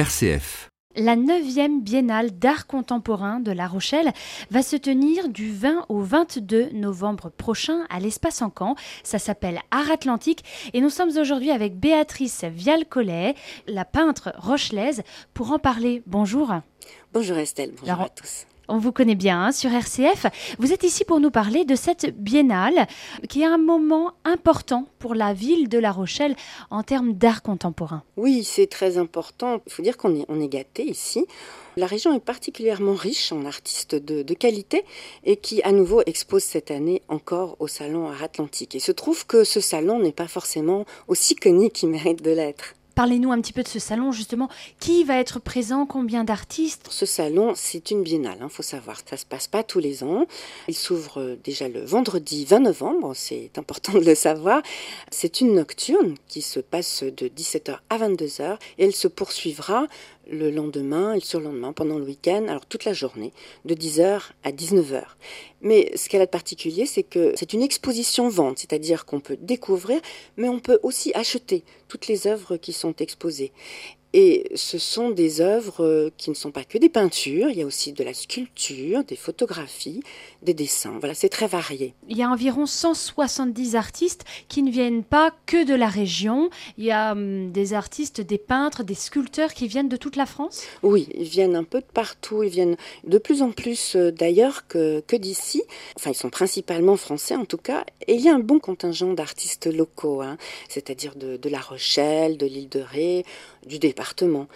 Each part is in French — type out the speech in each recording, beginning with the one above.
RCF. La 9e biennale d'art contemporain de La Rochelle va se tenir du 20 au 22 novembre prochain à l'espace Encan. Ça s'appelle Art Atlantique et nous sommes aujourd'hui avec Béatrice Vial-Collet, la peintre rochelaise, pour en parler. Bonjour. Bonjour Estelle, bonjour Alors, à tous. On vous connaît bien hein, sur RCF. Vous êtes ici pour nous parler de cette biennale qui est un moment important pour la ville de La Rochelle en termes d'art contemporain. Oui, c'est très important. Il faut dire qu'on est, gâté ici. La région est particulièrement riche en artistes de, de qualité et qui à nouveau expose cette année encore au Salon Art Atlantique. Il se trouve que ce salon n'est pas forcément aussi connu qu'il mérite de l'être. Parlez-nous un petit peu de ce salon, justement. Qui va être présent? Combien d'artistes? Ce salon, c'est une biennale, il faut savoir. Ça se passe pas tous les ans. Il s'ouvre euh, déjà le vendredi 20 novembre, c'est important de le savoir. C'est une nocturne qui se passe de 17h à 22h et elle se poursuivra le lendemain et le surlendemain pendant le week-end, alors toute la journée, de 10h à 19h. Mais ce qu'elle a de particulier, c'est que c'est une exposition vente, c'est-à-dire qu'on peut découvrir, mais on peut aussi acheter toutes les œuvres qui sont exposées. Et ce sont des œuvres euh, qui ne sont pas que des peintures, il y a aussi de la sculpture, des photographies, des dessins. Voilà, c'est très varié. Il y a environ 170 artistes qui ne viennent pas que de la région. Il y a hum, des artistes, des peintres, des sculpteurs qui viennent de toute la France? Oui, ils viennent un peu de partout, ils viennent de plus en plus euh, d'ailleurs que, que d'ici. Enfin, ils sont principalement français en tout cas. Et il y a un bon contingent d'artistes locaux, hein, c'est-à-dire de, de La Rochelle, de l'île de Ré, du département.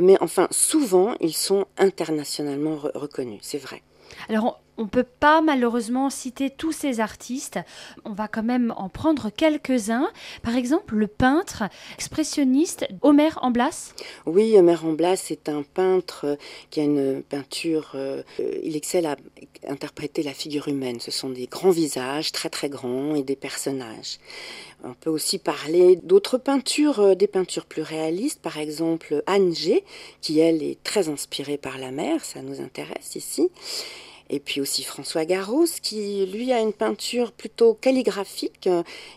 Mais enfin, souvent, ils sont internationalement re- reconnus, c'est vrai. Alors, on ne peut pas malheureusement citer tous ces artistes. On va quand même en prendre quelques-uns. Par exemple, le peintre expressionniste Omer Amblas. Oui, Omer Amblas est un peintre euh, qui a une peinture, euh, il excelle à interpréter la figure humaine. Ce sont des grands visages, très très grands, et des personnages. On peut aussi parler d'autres peintures, euh, des peintures plus réalistes, par exemple Anne G, qui elle est très inspirée par la mer, ça nous intéresse ici. Et puis aussi François Garros, qui lui a une peinture plutôt calligraphique.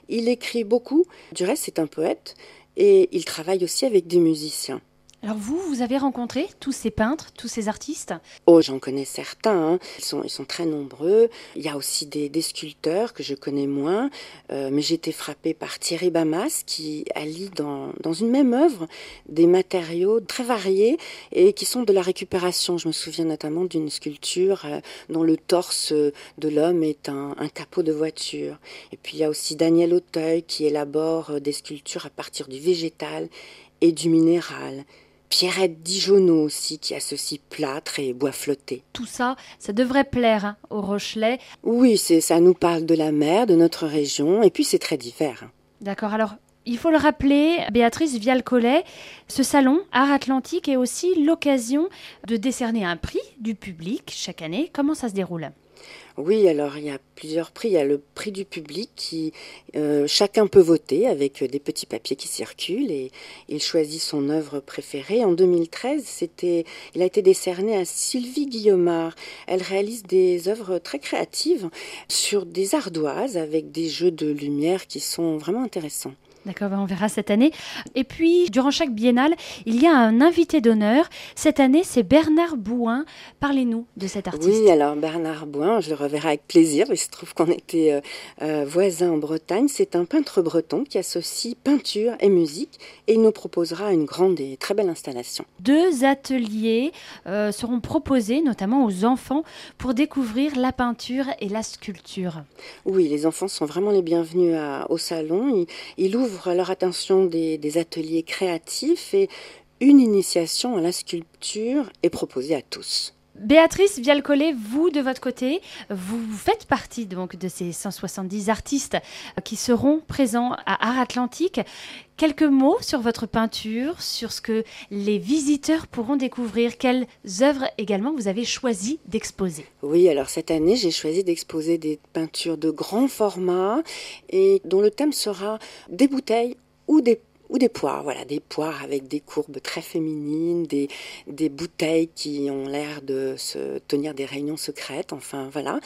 Il écrit beaucoup. Du reste, c'est un poète. Et il travaille aussi avec des musiciens. Alors vous, vous avez rencontré tous ces peintres, tous ces artistes? Oh, j'en connais certains. hein. Ils, sont, très nombreux. Il y a aussi des, des sculpteurs que je connais moins. Euh, mais j'ai été frappée par Thierry Bamas qui allie dans, dans une même œuvre des matériaux très variés et qui sont de la récupération. Je me souviens notamment d'une sculpture euh, dont le torse de l'homme est un, un capot de voiture. Et puis il y a aussi Daniel Auteuil qui élabore euh, des sculptures à partir du végétal et du minéral. Pierrette Dijonneau aussi qui associe plâtre et bois flotté. Tout ça, ça devrait plaire hein, aux Rochelais. Oui, c'est ça nous parle de la mer, de notre région, et puis c'est très divers. D'accord, alors il faut le rappeler, Béatrice Vial-Collet, ce salon Art Atlantique est aussi l'occasion de décerner un prix du public chaque année. Comment ça se déroule? Oui, alors il y a plusieurs prix. Il y a le prix du public qui euh, chacun peut voter avec des petits papiers qui circulent et il choisit son œuvre préférée. En 2013, c'était, il a été décerné à Sylvie Guillaumard. Elle réalise des œuvres très créatives sur des ardoises avec des jeux de lumière qui sont vraiment intéressants. D'accord, ben on verra cette année. Et puis, durant chaque biennale, il y a un invité d'honneur. Cette année, c'est Bernard Bouin. Parlez-nous de cet artiste. Oui, alors Bernard Bouin, je le reverrai avec plaisir. Il se trouve qu'on était euh, euh, voisins en Bretagne. C'est un peintre breton qui associe peinture et musique et il nous proposera une grande et très belle installation. Deux ateliers euh, seront proposés, notamment aux enfants, pour découvrir la peinture et la sculpture. Oui, les enfants sont vraiment les bienvenus à- au salon. Il, il leur attention des ateliers créatifs et une initiation à la sculpture est proposée à tous. Béatrice Vialcollet, vous de votre côté, vous faites partie donc de ces 170 artistes euh, qui seront présents à Art Atlantique. Quelques mots sur votre peinture, sur ce que les visiteurs pourront découvrir, quelles œuvres également vous avez choisi d'exposer? Oui, alors cette année, j'ai choisi d'exposer des peintures de grand format et dont le thème sera des bouteilles ou des ou des poires, voilà, des poires avec des courbes très féminines, des, des bouteilles qui ont l'air de se tenir des réunions secrètes, enfin voilà.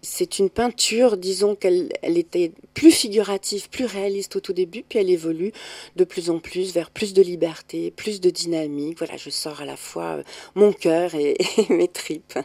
C'est une peinture, disons qu'elle elle était plus figurative, plus réaliste au tout début, puis elle évolue de plus en plus vers plus de liberté, plus de dynamique. Voilà, je sors à la fois euh, mon cœur et, et mes tripes.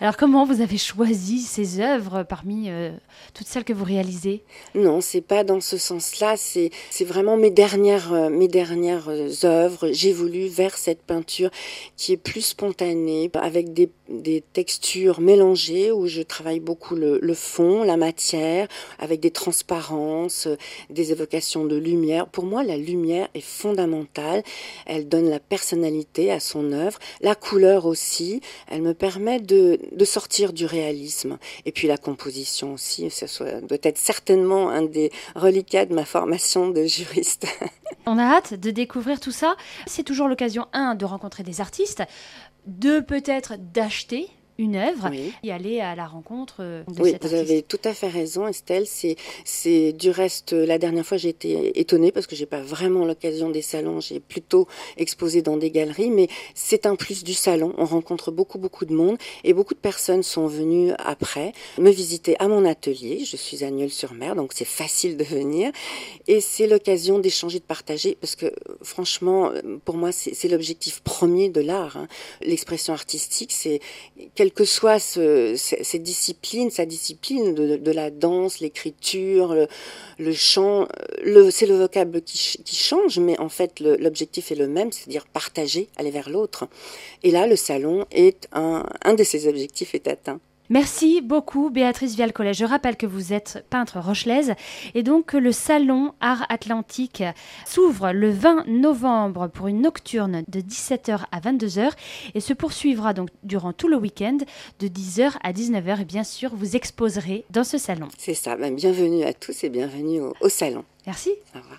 Alors comment vous avez choisi ces œuvres parmi euh, toutes celles que vous réalisez? Non, c'est pas dans ce sens-là. C'est vraiment mes dernières euh, mes dernières euh, œuvres. J'évolue vers cette peinture qui est plus spontanée, avec des, des textures mélangées où je travaille beaucoup le, fond, la matière, avec des transparences, des évocations de lumière. Pour moi, la lumière est fondamentale. Elle donne la personnalité à son œuvre, la couleur aussi. Elle me permet de sortir du réalisme. Et puis la composition aussi, ça doit être certainement un des reliquats de ma formation de juriste. On a hâte de découvrir tout ça. C'est toujours l'occasion, un, de rencontrer des artistes, deux, peut-être d'acheter une œuvre et aller à la rencontre euh, de oui, vous artiste. avez tout à fait raison, Estelle. C'est, c'est du reste la dernière fois j'ai été étonnée parce que j'ai pas vraiment l'occasion des salons. J'ai plutôt exposé dans des galeries, mais c'est un plus du salon. On rencontre beaucoup beaucoup de monde et beaucoup de personnes sont venues après me visiter à mon atelier. Je suis à Nieul-sur-Mer, donc c'est facile de venir et c'est l'occasion d'échanger, de partager parce que franchement, pour moi, c'est, c'est l'objectif premier de l'art. Hein. L'expression artistique, c'est quelle que soit ce, cette discipline, sa discipline de, la danse, l'écriture, le, chant, le, c'est le vocable qui, qui, change, mais en fait l'objectif est le même, c'est-à-dire partager, aller vers l'autre. Et là, le salon est un, un de ces objectifs est atteint. Merci beaucoup Béatrice Vialcollet. Je rappelle que vous êtes peintre rochelaise et donc que le salon Art Atlantique s'ouvre le 20 novembre pour une nocturne de 17h à 22h et se poursuivra donc durant tout le week-end de 10h à 19h et bien sûr vous exposerez dans ce salon. C'est ça, bienvenue à tous et bienvenue au, au salon. Merci. Au revoir.